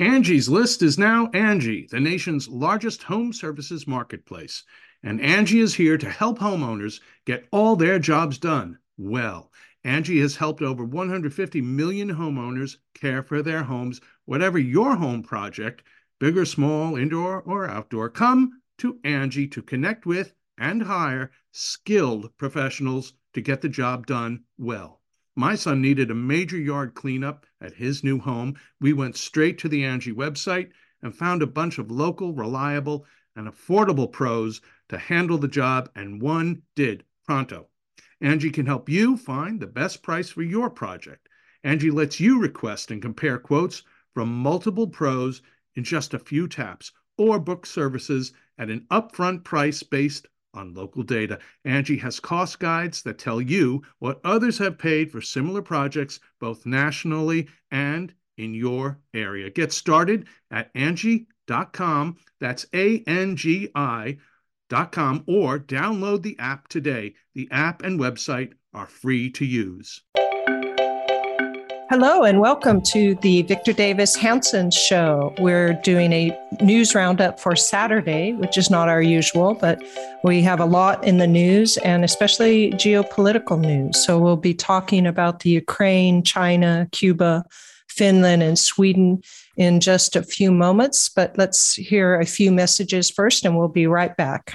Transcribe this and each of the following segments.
Angie's List is now Angie, the nation's largest home services marketplace. And Angie is here to help homeowners get all their jobs done well. Angie has helped over 150 million homeowners care for their homes. Whatever your home project, big or small, indoor or outdoor, come to Angie to connect with and hire skilled professionals to get the job done well. My son needed a major yard cleanup at his new home. We went straight to the Angie website and found a bunch of local, reliable, and affordable pros to handle the job, and one did pronto. Angie can help you find the best price for your project. Angie lets you request and compare quotes from multiple pros in just a few taps or book services at an upfront price based on local data. Angie has cost guides that tell you what others have paid for similar projects, both nationally and in your area. Get started at Angie.com. That's A N G I.com or download the app today. The app and website are free to use. Hello, and welcome to the Victor Davis Hanson Show. We're doing a news roundup for Saturday, which is not our usual, but we have a lot in the news and especially geopolitical news. So we'll be talking about the Ukraine, China, Cuba, Finland, and Sweden in just a few moments. But let's hear a few messages first, and we'll be right back.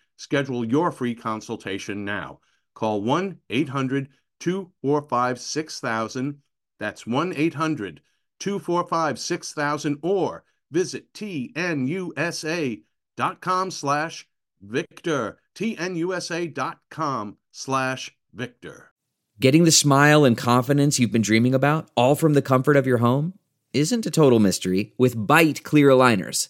Schedule your free consultation now. Call 1 800 245 6000. That's 1 800 245 6000 or visit tnusa.com slash victor. tnusa.com slash victor. Getting the smile and confidence you've been dreaming about, all from the comfort of your home, isn't a total mystery with Byte clear aligners.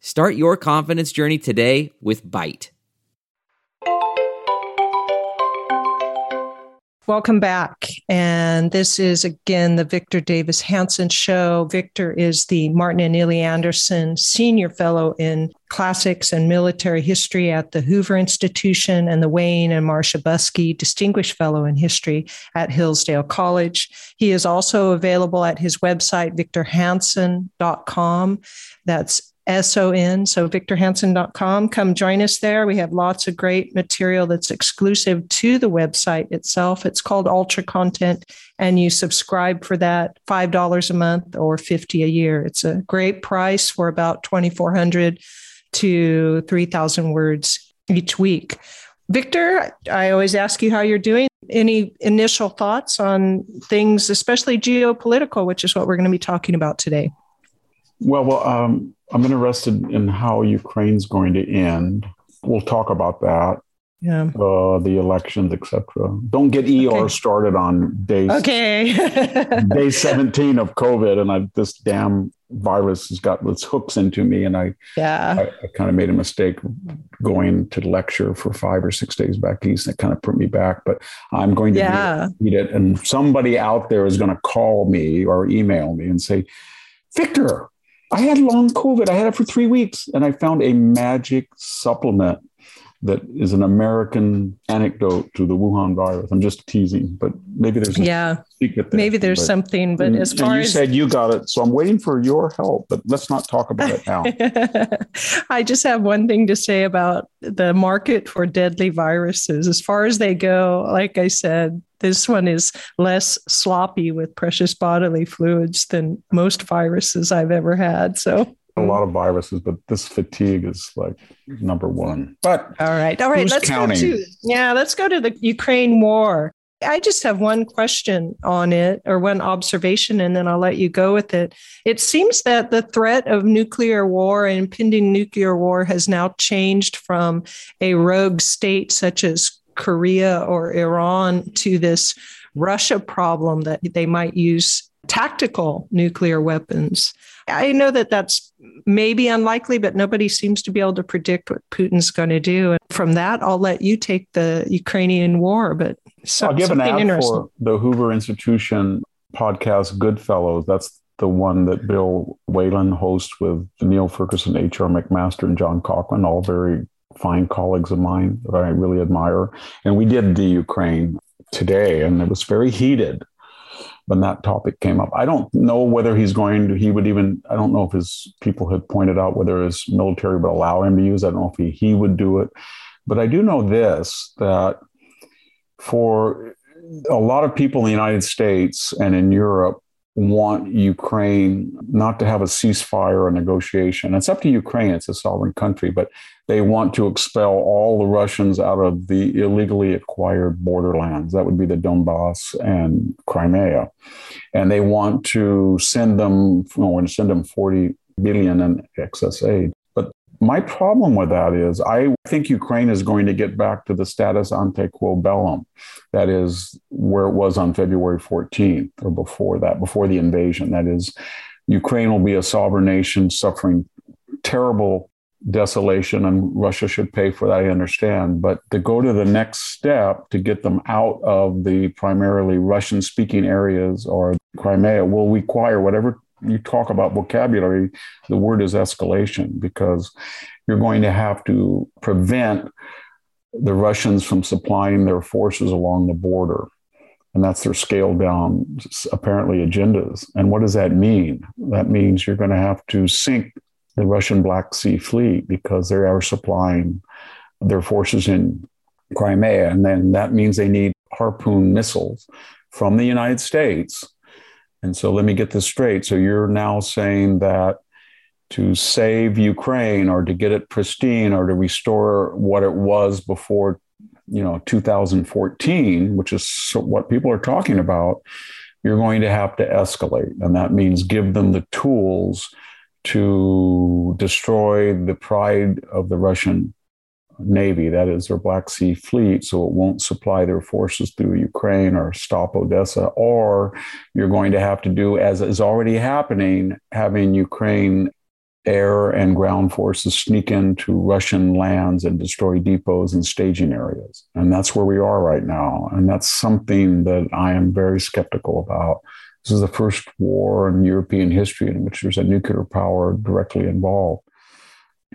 Start your confidence journey today with Byte. Welcome back. And this is again the Victor Davis Hanson Show. Victor is the Martin and Illie Anderson Senior Fellow in Classics and Military History at the Hoover Institution and the Wayne and Marcia Buske Distinguished Fellow in History at Hillsdale College. He is also available at his website, victorhanson.com. That's S-O-N, so victorhanson.com. Come join us there. We have lots of great material that's exclusive to the website itself. It's called Ultra Content, and you subscribe for that $5 a month or 50 a year. It's a great price for about 2,400 to 3,000 words each week. Victor, I always ask you how you're doing. Any initial thoughts on things, especially geopolitical, which is what we're going to be talking about today? Well, well, um, I'm interested in how Ukraine's going to end. We'll talk about that. Yeah. Uh, the elections, etc. Don't get ER okay. started on day okay. day 17 of COVID, and I, this damn virus has got its hooks into me, and I yeah I, I kind of made a mistake going to lecture for five or six days back east. That kind of put me back, but I'm going to yeah. it, and somebody out there is going to call me or email me and say, Victor, I had long COVID. I had it for three weeks, and I found a magic supplement that is an American anecdote to the Wuhan virus. I'm just teasing, but maybe there's a yeah secret. There, maybe there's but, something, but and, as far you as you said you got it, so I'm waiting for your help. But let's not talk about it now. I just have one thing to say about the market for deadly viruses. As far as they go, like I said, this one is less sloppy with precious bodily fluids than most viruses I've ever had. So a mm. lot of viruses, but this fatigue is like number one. But all right, all right, let's counting? go to yeah, let's go to the Ukraine war. I just have one question on it or one observation, and then I'll let you go with it. It seems that the threat of nuclear war and impending nuclear war has now changed from a rogue state such as Korea or Iran to this Russia problem that they might use tactical nuclear weapons. I know that that's maybe unlikely, but nobody seems to be able to predict what Putin's going to do. And from that, I'll let you take the Ukrainian war. But so, I'll give an ad for the Hoover Institution podcast, Goodfellows. That's the one that Bill Whalen hosts with Niall Ferguson, H.R. McMaster, and John Cochrane, all very fine colleagues of mine that I really admire. And we did the Ukraine today, and it was very heated when that topic came up. I don't know whether he's going to, he would even, I don't know if his people had pointed out whether his military would allow him to use. I don't know if he, he would do it. But I do know this that for a lot of people in the United States and in Europe, want Ukraine not to have a ceasefire or negotiation. It's up to Ukraine, it's a sovereign country, but they want to expel all the Russians out of the illegally acquired borderlands. That would be the Donbass and Crimea. And they want to send them, oh, well, to send them 40 billion in excess aid. My problem with that is I think Ukraine is going to get back to the status ante quo bellum, that is where it was on February 14th or before that, before the invasion. That is, Ukraine will be a sovereign nation suffering terrible desolation, and Russia should pay for that, I understand. But to go to the next step to get them out of the primarily Russian speaking areas or Crimea will require whatever you talk about vocabulary, the word is escalation because you're going to have to prevent the Russians from supplying their forces along the border. And that's their scaled down, apparently, agendas. And what does that mean? That means you're going to have to sink the Russian Black Sea Fleet because they are supplying their forces in Crimea. And then that means they need Harpoon missiles from the United States and so let me get this straight. So you're now saying that to save Ukraine or to get it pristine or to restore what it was before, you know, 2014, which is what people are talking about, you're going to have to escalate. And that means give them the tools to destroy the pride of the Russian Navy, that is their Black Sea Fleet, so it won't supply their forces through Ukraine or stop Odessa. Or you're going to have to do, as is already happening, having Ukraine air and ground forces sneak into Russian lands and destroy depots and staging areas. And that's where we are right now. And that's something that I am very skeptical about. This is the first war in European history in which there's a nuclear power directly involved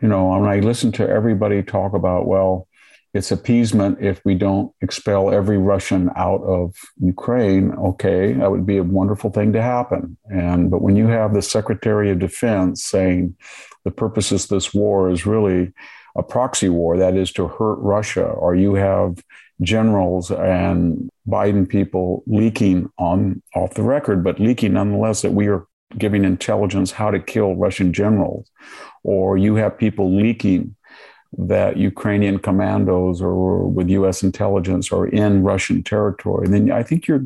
you know, when I listen to everybody talk about, well, it's appeasement if we don't expel every Russian out of Ukraine. Okay, that would be a wonderful thing to happen. And but when you have the Secretary of Defense saying the purpose of this war is really a proxy war, that is to hurt Russia, or you have generals and Biden people leaking on off the record, but leaking nonetheless that we are giving intelligence how to kill Russian generals, or you have people leaking that Ukrainian commandos or with U.S. intelligence are in Russian territory, then I think you're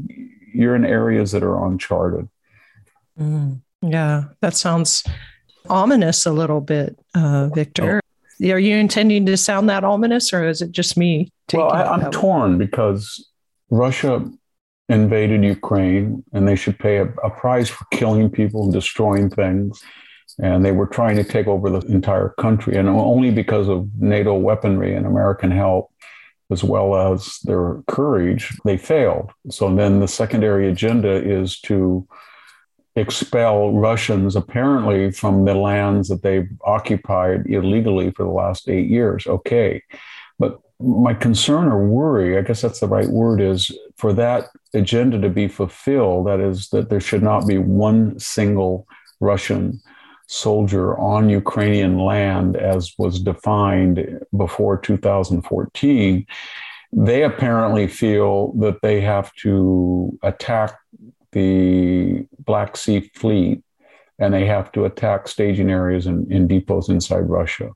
you're in areas that are uncharted. Mm, yeah, that sounds ominous a little bit, uh, Victor. Oh. Are you intending to sound that ominous, or is it just me? Well, I, am torn because Russia invaded Ukraine, and they should pay a, a price for killing people and destroying things and they were trying to take over the entire country, and only because of NATO weaponry and American help, as well as their courage, they failed. So then the secondary agenda is to expel Russians apparently from the lands that they've occupied illegally for the last eight years. Okay. But my concern or worry, I guess that's the right word, is for that agenda to be fulfilled, that is, that there should not be one single Russian soldier on Ukrainian land as was defined before 2014. They apparently feel that they have to attack the Black Sea Fleet and they have to attack staging areas and, in depots inside Russia.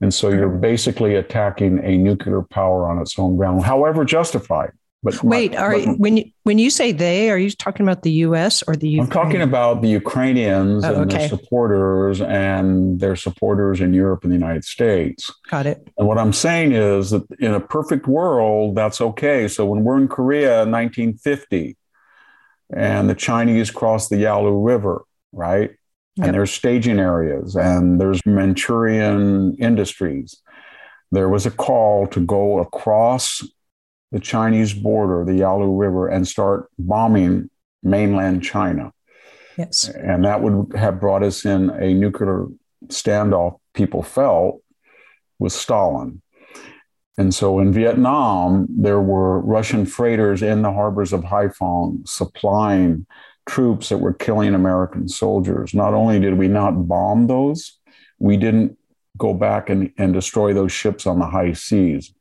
And so you're basically attacking a nuclear power on its own ground, however justified. But wait, are but, when you when you say they, are you talking about the U.S. or the? Ukraine? I'm talking about the Ukrainians oh, and okay. their supporters and their supporters in Europe and the United States. Got it. And what I'm saying is that in a perfect world, that's okay. So when we're in Korea in 1950, and the Chinese cross the Yalu River, right? Yep. And there's staging areas and there's Manchurian industries. There was a call to go across the Chinese border, the Yalu River, and start bombing mainland China. Yes. And that would have brought us in a nuclear standoff, people felt, with Stalin. And so in Vietnam, there were Russian freighters in the harbors of Haiphong supplying troops that were killing American soldiers. Not only did we not bomb those, we didn't go back and, and destroy those ships on the high seas.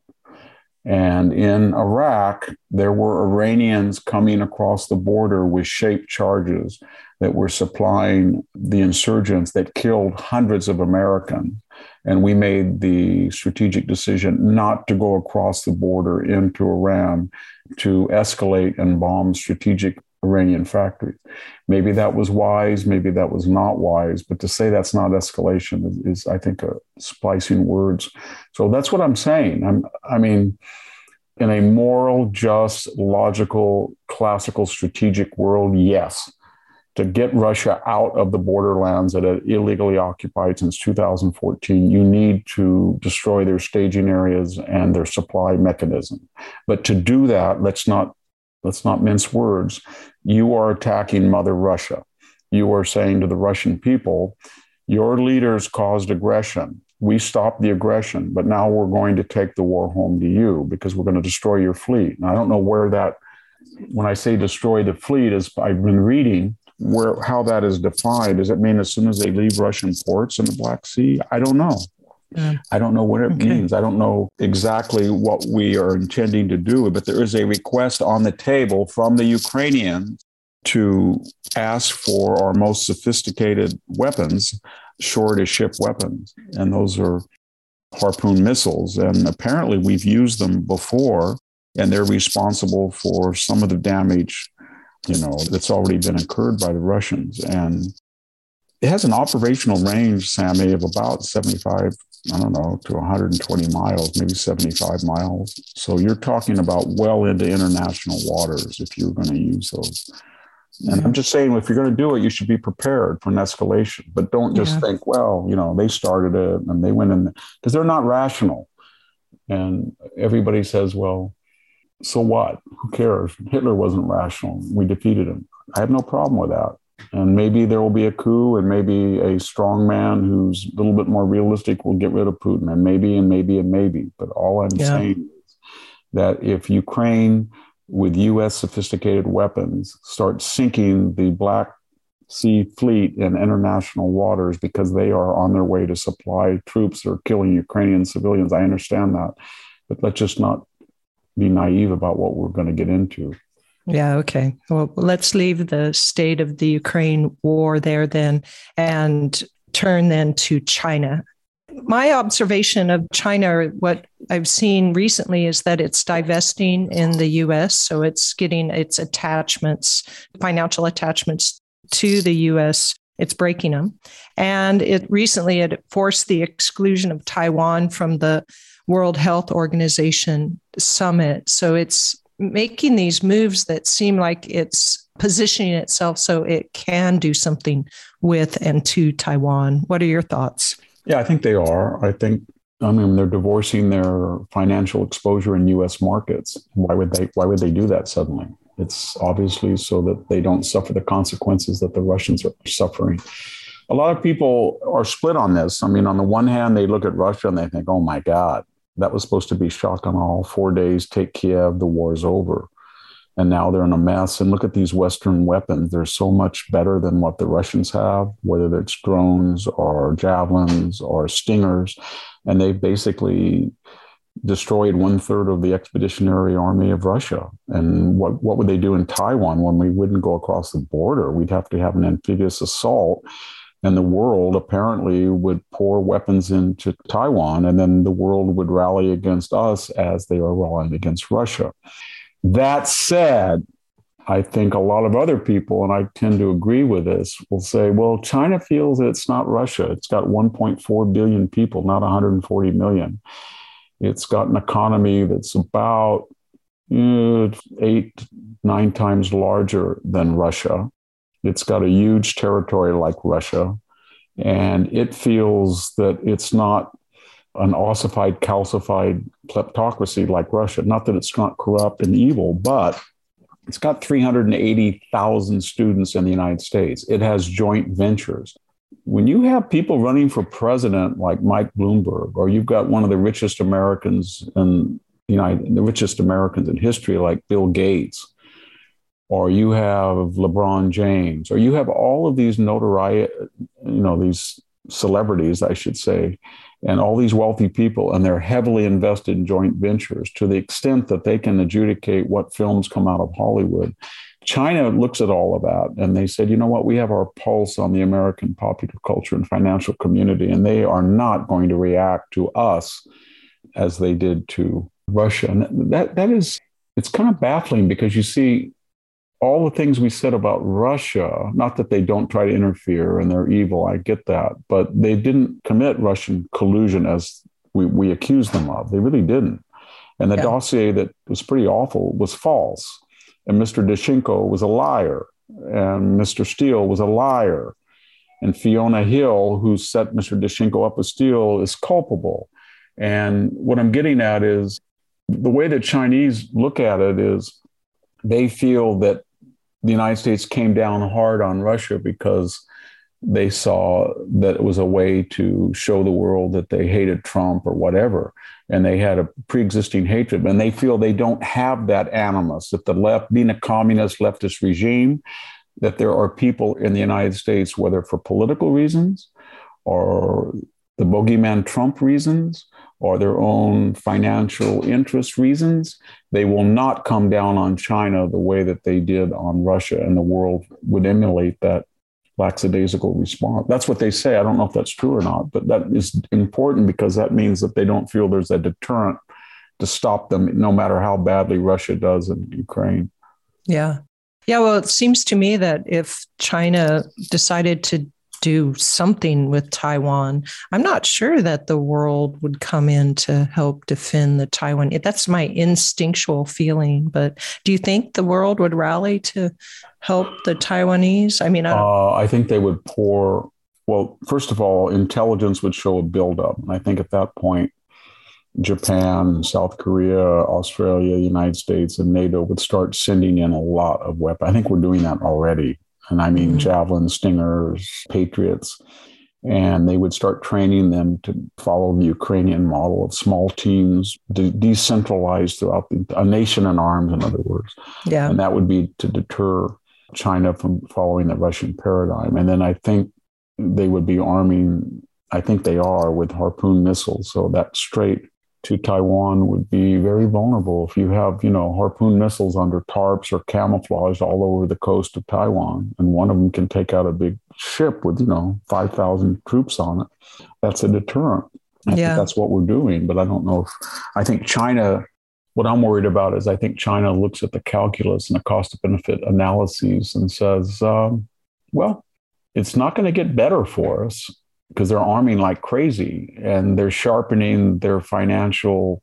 And in Iraq, there were Iranians coming across the border with shaped charges that were supplying the insurgents that killed hundreds of Americans. And we made the strategic decision not to go across the border into Iran to escalate and bomb strategic Iranian factories. Maybe that was wise, maybe that was not wise, but to say that's not escalation is, is I think, a splicing words. So that's what I'm saying. I'm, I mean, in a moral, just, logical, classical, strategic world, yes. To get Russia out of the borderlands that it illegally occupied since 2014, you need to destroy their staging areas and their supply mechanism. But to do that, let's not let's not mince words. You are attacking Mother Russia. You are saying to the Russian people, your leaders caused aggression. We stopped the aggression, but now we're going to take the war home to you because we're going to destroy your fleet. And I don't know where that, when I say destroy the fleet, is I've been reading where how that is defined. Does it mean as soon as they leave Russian ports in the Black Sea? I don't know. Yeah. I don't know what it okay. means. I don't know exactly what we are intending to do, but there is a request on the table from the Ukrainians to ask for our most sophisticated weapons, shore to ship weapons. And those are harpoon missiles. And apparently we've used them before, and they're responsible for some of the damage, you know, that's already been incurred by the Russians. And it has an operational range, Sami, of about 75 I don't know, to 120 miles, maybe 75 miles. So you're talking about well into international waters if you're going to use those. And yeah. I'm just saying, if you're going to do it, you should be prepared for an escalation, but don't just yeah. think, well, you know, they started it and they went in because they're not rational. And everybody says, well, so what? Who cares? Hitler wasn't rational. We defeated him. I have no problem with that. And maybe there will be a coup, and maybe a strong man who's a little bit more realistic will get rid of Putin, and maybe, and maybe, and maybe. But all I'm yeah. saying is that if Ukraine, with U.S. sophisticated weapons, starts sinking the Black Sea fleet in international waters because they are on their way to supply troops or killing Ukrainian civilians, I understand that. But let's just not be naive about what we're going to get into. Yeah, okay. Well, let's leave the state of the Ukraine war there then and turn then to China. My observation of China, what I've seen recently, is that it's divesting in the US. So it's getting its attachments, financial attachments to the US. It's breaking them. And it recently it forced the exclusion of Taiwan from the World Health Organization summit. So it's making these moves that seem like it's positioning itself so it can do something with and to Taiwan. What are your thoughts? Yeah, I think they are. I think I mean they're divorcing their financial exposure in US markets. Why would they why would they do that suddenly? It's obviously so that they don't suffer the consequences that the Russians are suffering. A lot of people are split on this. I mean, on the one hand, they look at Russia and they think, oh my God, That was supposed to be shock and all. Four days, take Kiev, the war's over. And now they're in a mess. And look at these Western weapons. They're so much better than what the Russians have, whether it's drones or javelins or stingers. And they basically destroyed one third of the expeditionary army of Russia. And what, what would they do in Taiwan when we wouldn't go across the border? We'd have to have an amphibious assault. And the world apparently would pour weapons into Taiwan, and then the world would rally against us as they are rallying against Russia. That said, I think a lot of other people, and I tend to agree with this, will say, well, China feels it's not Russia. It's got 1.4 billion people, not 140 million. It's got an economy that's about uh, eight, nine times larger than Russia. It's got a huge territory like Russia. And it feels that it's not an ossified, calcified kleptocracy like Russia. Not that it's not corrupt and evil, but it's got 380,000 students in the United States. It has joint ventures when you have people running for president like Mike Bloomberg, or you've got one of the richest Americans in you know the richest Americans in history like Bill Gates, or you have LeBron James, or you have all of these notoriety, you know, these celebrities, I should say, and all these wealthy people, and they're heavily invested in joint ventures to the extent that they can adjudicate what films come out of Hollywood China looks at all of that and they said, you know what, we have our pulse on the American popular culture and financial community, and they are not going to react to us as they did to Russia. And that that is it's kind of baffling because you see all the things we said about Russia, not that they don't try to interfere and they're evil, I get that, but they didn't commit Russian collusion as we, we accused them of. They really didn't. And the yeah. dossier that was pretty awful was false and Mr. Danchenko was a liar, and Mr. Steele was a liar, and Fiona Hill, who set Mr. Danchenko up with Steele, is culpable. And what I'm getting at is the way the Chinese look at it is they feel that the United States came down hard on Russia because they saw that it was a way to show the world that they hated Trump or whatever and they had a pre-existing hatred and they feel they don't have that animus that the left being a communist leftist regime that there are people in the united states whether for political reasons or the bogeyman trump reasons or their own financial interest reasons they will not come down on china the way that they did on russia and the world would emulate that lackadaisical response. That's what they say. I don't know if that's true or not, but that is important because that means that they don't feel there's a deterrent to stop them, no matter how badly Russia does in Ukraine. Yeah. Yeah. Well, it seems to me that if China decided to do something with Taiwan. I'm not sure that the world would come in to help defend the Taiwan. That's my instinctual feeling. But do you think the world would rally to help the Taiwanese? I mean, I, uh, I think they would pour. Well, first of all, intelligence would show a buildup, and I think at that point, Japan, South Korea, Australia, United States, and NATO would start sending in a lot of weapons. I think we're doing that already and I mean mm-hmm. javelin stingers, patriots. And they would start training them to follow the Ukrainian model of small teams, de- decentralized throughout the, a nation in arms, in other words. Yeah. And that would be to deter China from following the Russian paradigm. And then I think they would be arming, I think they are, with Harpoon missiles. So that straight to Taiwan would be very vulnerable if you have, you know, harpoon missiles under tarps or camouflaged all over the coast of Taiwan, and one of them can take out a big ship with, you know, 5,000 troops on it. That's a deterrent. I yeah. think that's what we're doing. But I don't know if, I think China, what I'm worried about is I think China looks at the calculus and the cost benefit analyses and says, um, well, it's not going to get better for us because they're arming like crazy and they're sharpening their financial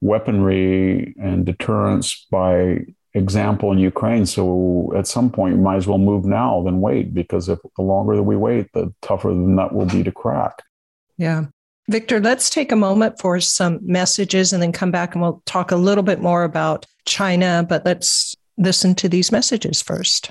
weaponry and deterrence by example in Ukraine. So at some point, you might as well move now than wait because if the longer that we wait, the tougher the nut will be to crack. Yeah. Victor, let's take a moment for some messages and then come back and we'll talk a little bit more about China, but let's listen to these messages first.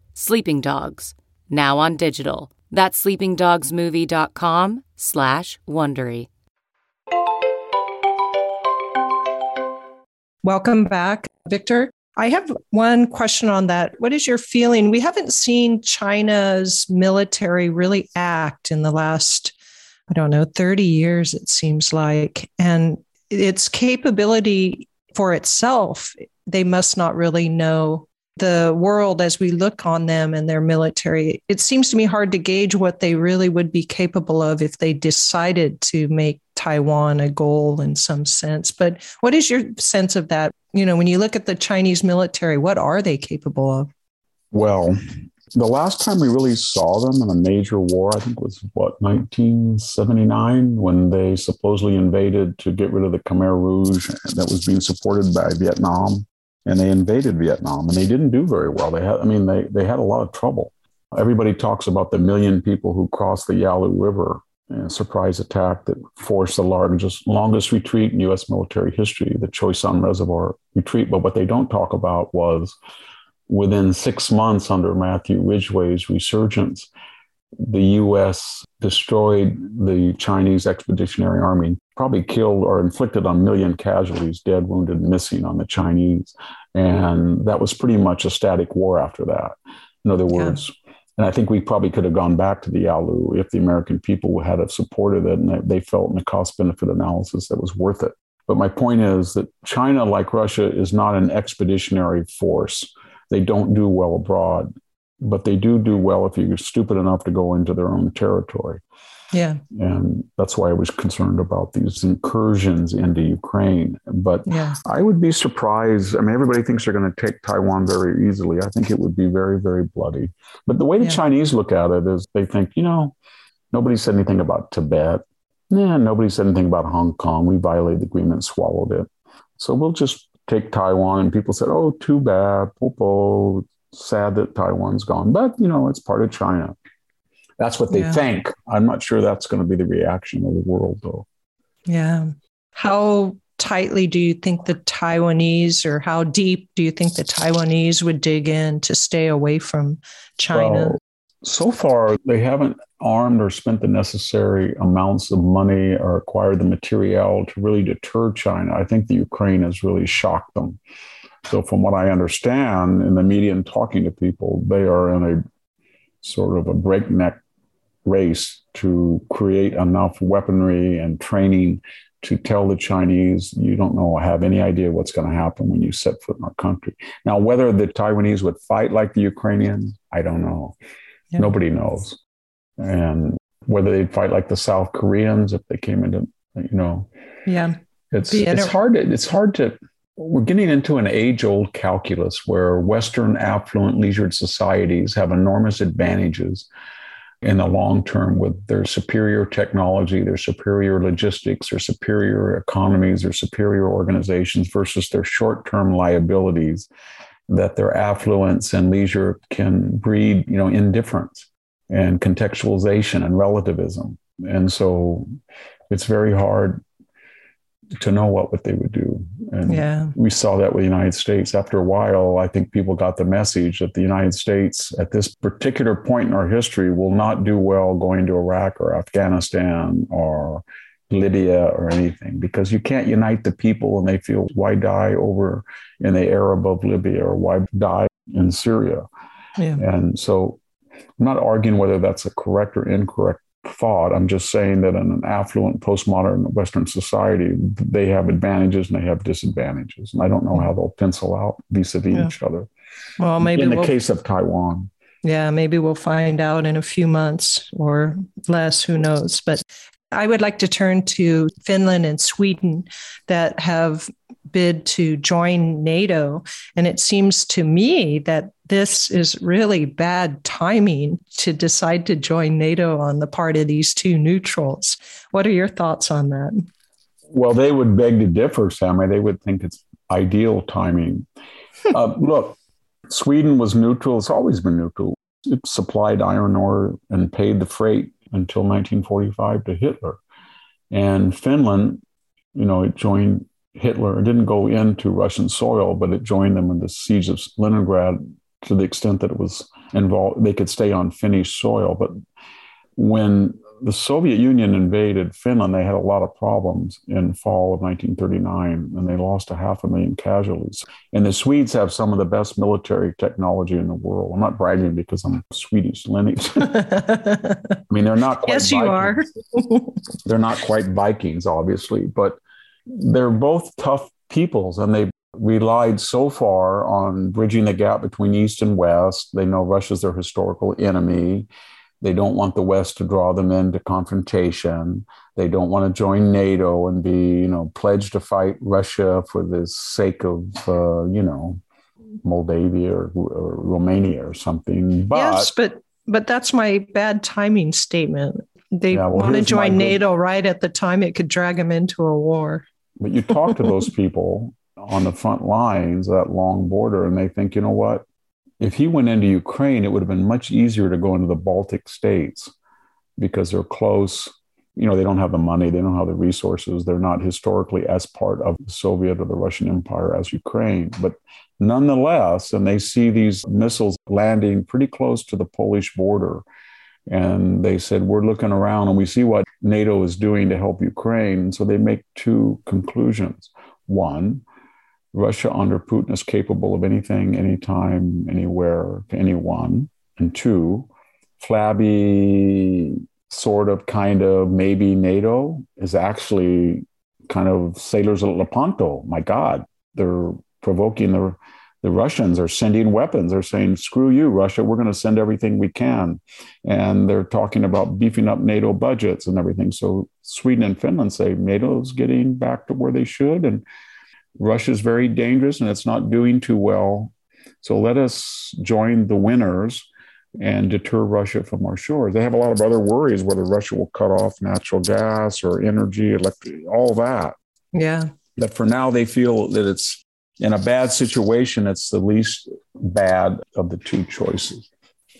Sleeping Dogs, now on digital. That's sleepingdogsmovie.com slash Wondery. Welcome back, Victor. I have one question on that. What is your feeling? We haven't seen China's military really act in the last, I don't know, 30 years, it seems like. And its capability for itself, they must not really know the world as we look on them and their military, it seems to me hard to gauge what they really would be capable of if they decided to make Taiwan a goal in some sense. But what is your sense of that? You know, when you look at the Chinese military, what are they capable of? Well, the last time we really saw them in a major war, I think was what, 1979, when they supposedly invaded to get rid of the Khmer Rouge that was being supported by Vietnam and they invaded Vietnam and they didn't do very well. They had, I mean, they, they had a lot of trouble. Everybody talks about the million people who crossed the Yalu River a surprise attack that forced the largest, longest retreat in U.S. military history, the Chosin Reservoir retreat. But what they don't talk about was within six months under Matthew Ridgway's resurgence, the U.S. destroyed the Chinese Expeditionary Army, probably killed or inflicted a million casualties, dead, wounded, missing on the Chinese. And that was pretty much a static war after that. In other words, yeah. and I think we probably could have gone back to the Yalu if the American people had have supported it and they felt in the cost benefit analysis that was worth it. But my point is that China, like Russia, is not an expeditionary force. They don't do well abroad but they do do well if you're stupid enough to go into their own territory. Yeah. And that's why I was concerned about these incursions into Ukraine. But yeah. I would be surprised. I mean, everybody thinks they're going to take Taiwan very easily. I think it would be very, very bloody. But the way the yeah. Chinese look at it is they think, you know, nobody said anything about Tibet. Yeah, nobody said anything about Hong Kong. We violated the agreement, swallowed it. So we'll just take Taiwan. And people said, oh, too bad. Popo, sad that Taiwan's gone, but you know, it's part of China. That's what they yeah. think. I'm not sure that's going to be the reaction of the world, though. Yeah. How tightly do you think the Taiwanese, or how deep do you think the Taiwanese would dig in to stay away from China? Well, so far, they haven't armed or spent the necessary amounts of money or acquired the material to really deter China. I think the Ukraine has really shocked them. So, from what I understand in the media and talking to people, they are in a sort of a breakneck race to create enough weaponry and training to tell the Chinese, you don't know, have any idea what's going to happen when you set foot in our country. Now, whether the Taiwanese would fight like the Ukrainians, I don't know. Yeah. Nobody knows. And whether they'd fight like the South Koreans if they came into, you know, yeah, it's it's hard. To, it's hard to we're getting into an age old calculus where Western affluent leisured societies have enormous advantages in the long term with their superior technology, their superior logistics, their superior economies, their superior organizations versus their short term liabilities that their affluence and leisure can breed, you know, indifference and contextualization and relativism. And so it's very hard to know what, what they would do. And yeah. we saw that with the United States. After a while, I think people got the message that the United States, at this particular point in our history, will not do well going to Iraq or Afghanistan or Libya or anything because you can't unite the people and they feel why die over in the Arab of Libya or why die in Syria. Yeah. And so I'm not arguing whether that's a correct or incorrect thought. I'm just saying that in an affluent postmodern Western society, they have advantages and they have disadvantages. And I don't know hmm. how they'll pencil out vis-a-vis each other. Well, maybe in the we'll, case of Taiwan. Yeah, maybe we'll find out in a few months or less, who knows. But I would like to turn to Finland and Sweden that have bid to join NATO. And it seems to me that this is really bad timing to decide to join NATO on the part of these two neutrals. What are your thoughts on that? Well, they would beg to differ, Sami. They would think it's ideal timing. uh, look, Sweden was neutral. It's always been neutral. It supplied iron ore and paid the freight until 1945 to Hitler. And Finland, you know, it joined Hitler. It didn't go into Russian soil, but it joined them in the siege of Leningrad to the extent that it was involved. They could stay on Finnish soil. But when the Soviet Union invaded Finland, they had a lot of problems in fall of 1939, and they lost a half a million casualties. And the Swedes have some of the best military technology in the world. I'm not bragging because I'm Swedish lineage. I mean, they're not quite. Yes, Vikings. you are. they're not quite Vikings, obviously, but they're both tough peoples, and they relied so far on bridging the gap between East and West. They know Russia's their historical enemy they don't want the West to draw them into confrontation. They don't want to join NATO and be, you know, pledged to fight Russia for the sake of, uh, you know, Moldavia or, or, Romania or something. But, yes, but but that's my bad timing statement. They yeah, well, want to join NATO right at the time it could drag them into a war. But you talk to those people on the front lines, that long border, and they think, you know what? If he went into Ukraine, it would have been much easier to go into the Baltic states because they're close. You know, they don't have the money, they don't have the resources. They're not historically as part of the Soviet or the Russian Empire as Ukraine. But nonetheless, and they see these missiles landing pretty close to the Polish border. And they said, We're looking around and we see what NATO is doing to help Ukraine. So they make two conclusions. One, Russia under Putin is capable of anything, anytime, anywhere, to anyone. And two, flabby, sort of, kind of, maybe NATO is actually kind of sailors at Lepanto. My God, they're provoking the the Russians are sending weapons. They're saying, screw you, Russia, we're going to send everything we can. And they're talking about beefing up NATO budgets and everything. So Sweden and Finland say NATO's getting back to where they should. And Russia is very dangerous and it's not doing too well. So let us join the winners and deter Russia from our shores. They have a lot of other worries whether Russia will cut off natural gas or energy, electric, all that. Yeah. But for now, they feel that it's in a bad situation, it's the least bad of the two choices.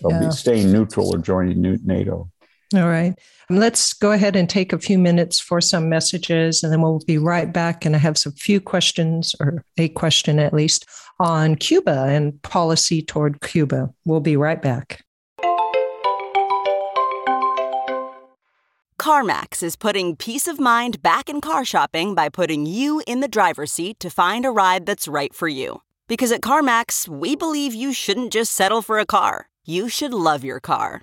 They'll yeah. staying neutral or joining NATO. All right. Let's go ahead and take a few minutes for some messages, and then we'll be right back. And I have some few questions, or a question at least, on Cuba and policy toward Cuba. We'll be right back. CarMax is putting peace of mind back in car shopping by putting you in the driver's seat to find a ride that's right for you. Because at CarMax, we believe you shouldn't just settle for a car, you should love your car.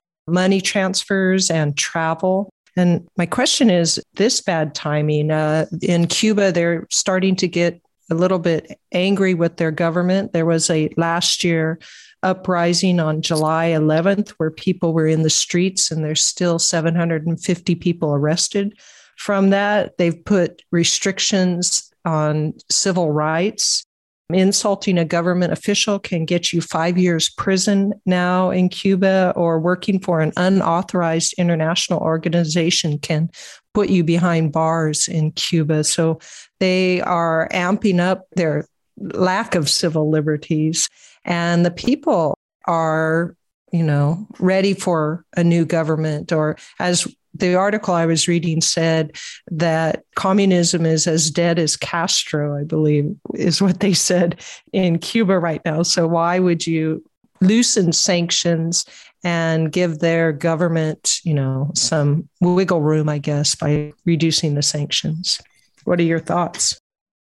money transfers and travel. And my question is this bad timing uh, in Cuba, they're starting to get a little bit angry with their government. There was a last year uprising on July 11th where people were in the streets, and there's still 750 people arrested from that. They've put restrictions on civil rights. Insulting a government official can get you five years prison now in Cuba, or working for an unauthorized international organization can put you behind bars in Cuba. So they are amping up their lack of civil liberties, and the people are you know, ready for a new government, or as the article I was reading said that communism is as dead as Castro, I believe, is what they said in Cuba right now. So why would you loosen sanctions and give their government, you know, some wiggle room, I guess, by reducing the sanctions? What are your thoughts?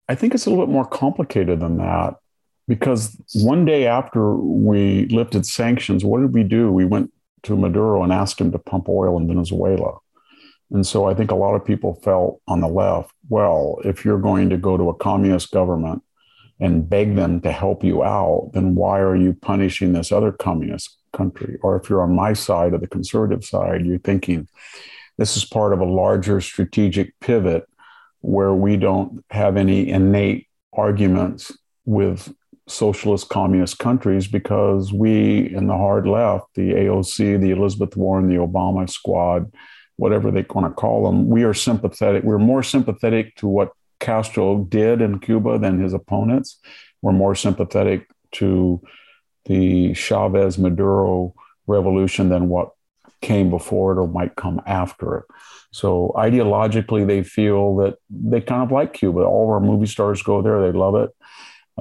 I think it's a little bit more complicated than that because one day after we lifted sanctions, what did we do? We went to Maduro and asked him to pump oil in Venezuela. And so I think a lot of people felt on the left, well, if you're going to go to a communist government and beg them to help you out, then why are you punishing this other communist country? Or if you're on my side of the conservative side, you're thinking this is part of a larger strategic pivot where we don't have any innate arguments with socialist communist countries because we in the hard left, the AOC, the Elizabeth Warren, the Obama squad, whatever they want to call them, we are sympathetic. We're more sympathetic to what Castro did in Cuba than his opponents. We're more sympathetic to the Chavez Maduro revolution than what came before it or might come after it. So ideologically, they feel that they kind of like Cuba. All of our movie stars go there; they love it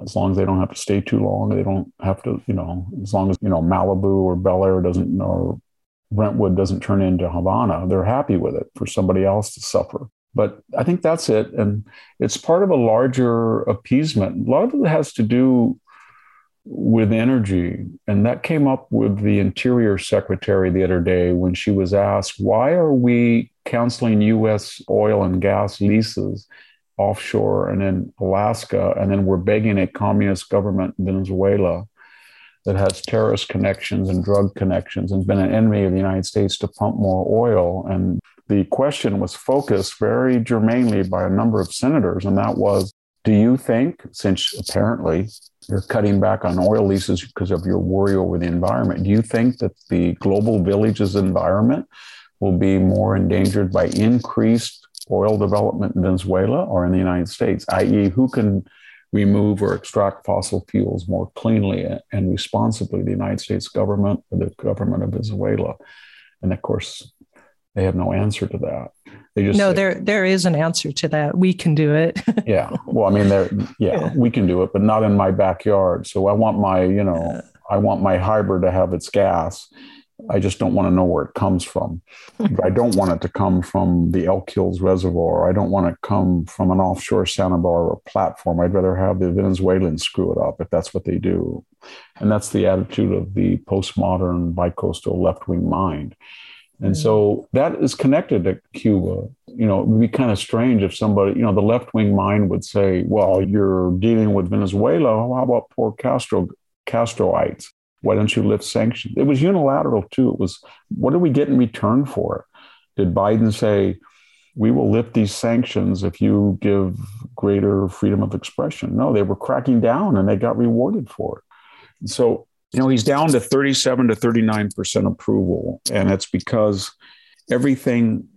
as long as they don't have to stay too long. They don't have to, you know, as long as, you know, Malibu or Bel Air doesn't, or Brentwood doesn't turn into Havana, they're happy with it for somebody else to suffer. But I think that's it. And it's part of a larger appeasement. A lot of it has to do with energy. And that came up with the Interior Secretary the other day when she was asked, why are we canceling US oil and gas leases offshore and in Alaska. And then we're begging a communist government in Venezuela that has terrorist connections and drug connections and been an enemy of the United States to pump more oil. And the question was focused very germanely by a number of senators, and that was Do you think, since apparently you're cutting back on oil leases because of your worry over the environment, do you think that the global village's environment will be more endangered by increased oil development in Venezuela or in the United States, i.e., who can remove or extract fossil fuels more cleanly and responsibly, the United States government or the government of Venezuela? And of course, they have no answer to that. They just no, say, there there is an answer to that. We can do it. yeah. Well, I mean, there. Yeah, yeah, we can do it, but not in my backyard. So I want my, you know, I want my hybrid to have its gas, I just don't want to know where it comes from. I don't want it to come from the Elk Hills Reservoir. I don't want it to come from an offshore Santa Barbara platform. I'd rather have the Venezuelans screw it up if that's what they do. And that's the attitude of the postmodern bicoastal left wing mind. And so mm. that is connected to Cuba. You know, it would be kind of strange if somebody, you know, the left wing mind would say, well, you're dealing with Venezuela. How about poor Castro, Castroites? Why don't you lift sanctions? It was unilateral too. It was what do we get in return for it? Did Biden say, we will lift these sanctions if you give greater freedom of expression? No, they were cracking down and they got rewarded for it. so, you know, he's down to 37 to 39% approval. And it's because everything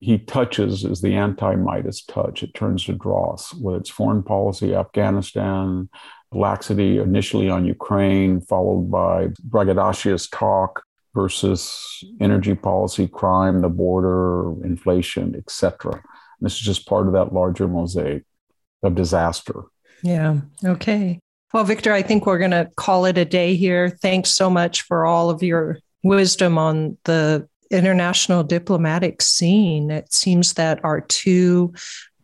he touches is the anti Midas touch. It turns to dross, whether it's foreign policy, Afghanistan, laxity initially on Ukraine, followed by braggadocious talk versus energy policy, crime, the border, inflation, etc. This is just part of that larger mosaic of disaster. Yeah. Okay. Well, Victor, I think we're going to call it a day here. Thanks so much for all of your wisdom on the international diplomatic scene. It seems that our two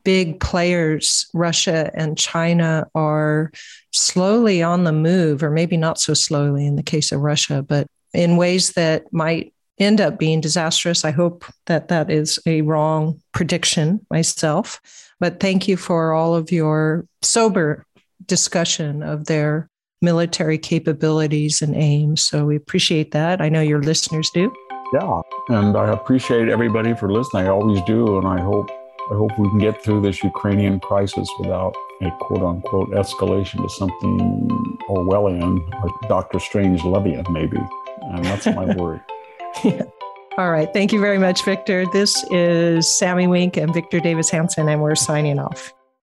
big players, Russia and China, are slowly on the move, or maybe not so slowly in the case of Russia, but in ways that might end up being disastrous. I hope that that is a wrong prediction myself. But thank you for all of your sober discussion of their military capabilities and aims. So we appreciate that. I know your listeners do. Yeah, and I appreciate everybody for listening. I always do, and I hope I hope we can get through this Ukrainian crisis without a quote unquote escalation to something Orwellian or Doctor Strangelovian, maybe. And that's my worry. yeah. All right. Thank you very much, Victor. This is Sami Winc and Victor Davis Hanson, and we're signing off.